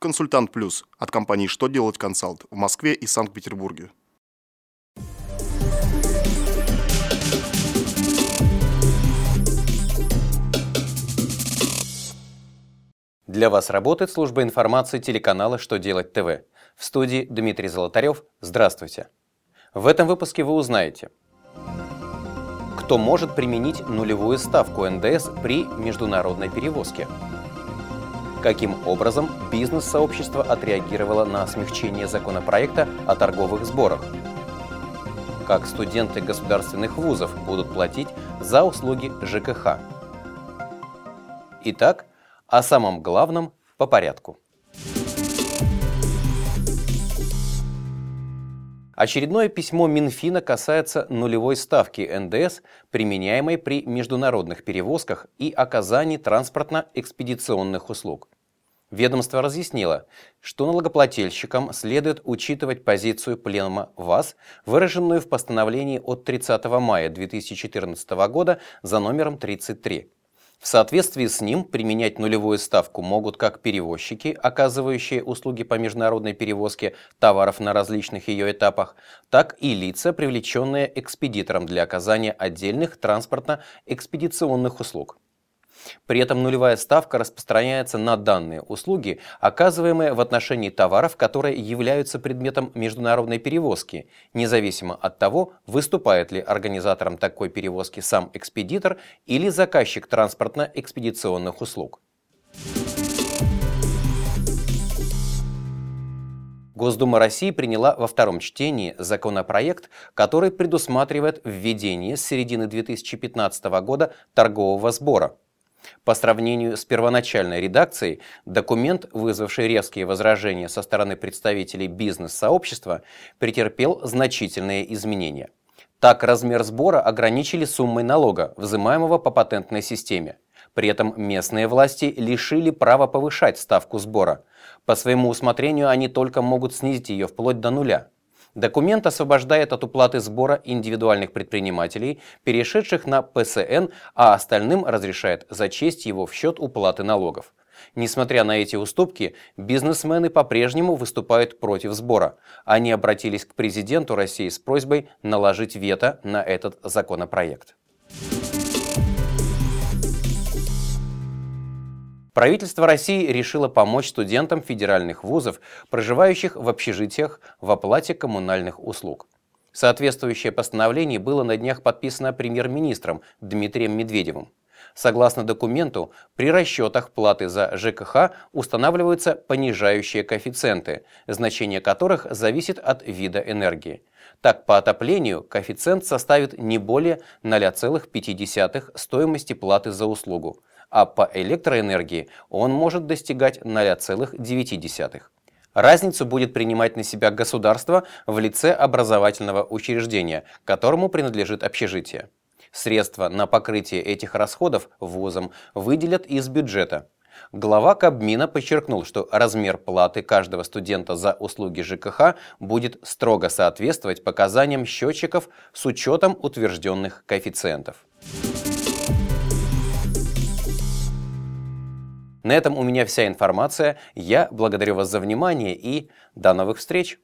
Консультант Плюс от компании «Что делать консалт» в Москве и Санкт-Петербурге. Для вас работает служба информации телеканала «Что делать ТВ». В студии Дмитрий Золотарев. Здравствуйте. В этом выпуске вы узнаете, кто может применить нулевую ставку НДС при международной перевозке, каким образом бизнес-сообщество отреагировало на смягчение законопроекта о торговых сборах, как студенты государственных вузов будут платить за услуги ЖКХ. Итак, о самом главном по порядку. Очередное письмо Минфина касается нулевой ставки НДС, применяемой при международных перевозках и оказании транспортно-экспедиционных услуг. Ведомство разъяснило, что налогоплательщикам следует учитывать позицию Пленума ВАЗ, выраженную в постановлении от 30 мая 2014 года за номером 33. В соответствии с ним применять нулевую ставку могут как перевозчики, оказывающие услуги по международной перевозке товаров на различных ее этапах, так и лица, привлеченные экспедитором для оказания отдельных транспортно-экспедиционных услуг. При этом нулевая ставка распространяется на данные услуги, оказываемые в отношении товаров, которые являются предметом международной перевозки, независимо от того, выступает ли организатором такой перевозки сам экспедитор или заказчик транспортно-экспедиционных услуг. Госдума России приняла во втором чтении законопроект, который предусматривает введение с середины 2015 года торгового сбора – по сравнению с первоначальной редакцией, документ, вызвавший резкие возражения со стороны представителей бизнес-сообщества, претерпел значительные изменения. Так, размер сбора ограничили суммой налога, взимаемого по патентной системе. При этом местные власти лишили права повышать ставку сбора. По своему усмотрению они только могут снизить ее вплоть до нуля. Документ освобождает от уплаты сбора индивидуальных предпринимателей, перешедших на ПСН, а остальным разрешает зачесть его в счет уплаты налогов. Несмотря на эти уступки, бизнесмены по-прежнему выступают против сбора. Они обратились к президенту России с просьбой наложить вето на этот законопроект. Правительство России решило помочь студентам федеральных вузов, проживающих в общежитиях, в оплате коммунальных услуг. Соответствующее постановление было на днях подписано премьер-министром Дмитрием Медведевым. Согласно документу, при расчетах платы за ЖКХ устанавливаются понижающие коэффициенты, значение которых зависит от вида энергии. Так, по отоплению коэффициент составит не более 0,5 стоимости платы за услугу, а по электроэнергии он может достигать 0,9. Разницу будет принимать на себя государство в лице образовательного учреждения, которому принадлежит общежитие. Средства на покрытие этих расходов вузам выделят из бюджета. Глава Кабмина подчеркнул, что размер платы каждого студента за услуги ЖКХ будет строго соответствовать показаниям счетчиков с учетом утвержденных коэффициентов. На этом у меня вся информация. Я благодарю вас за внимание и до новых встреч!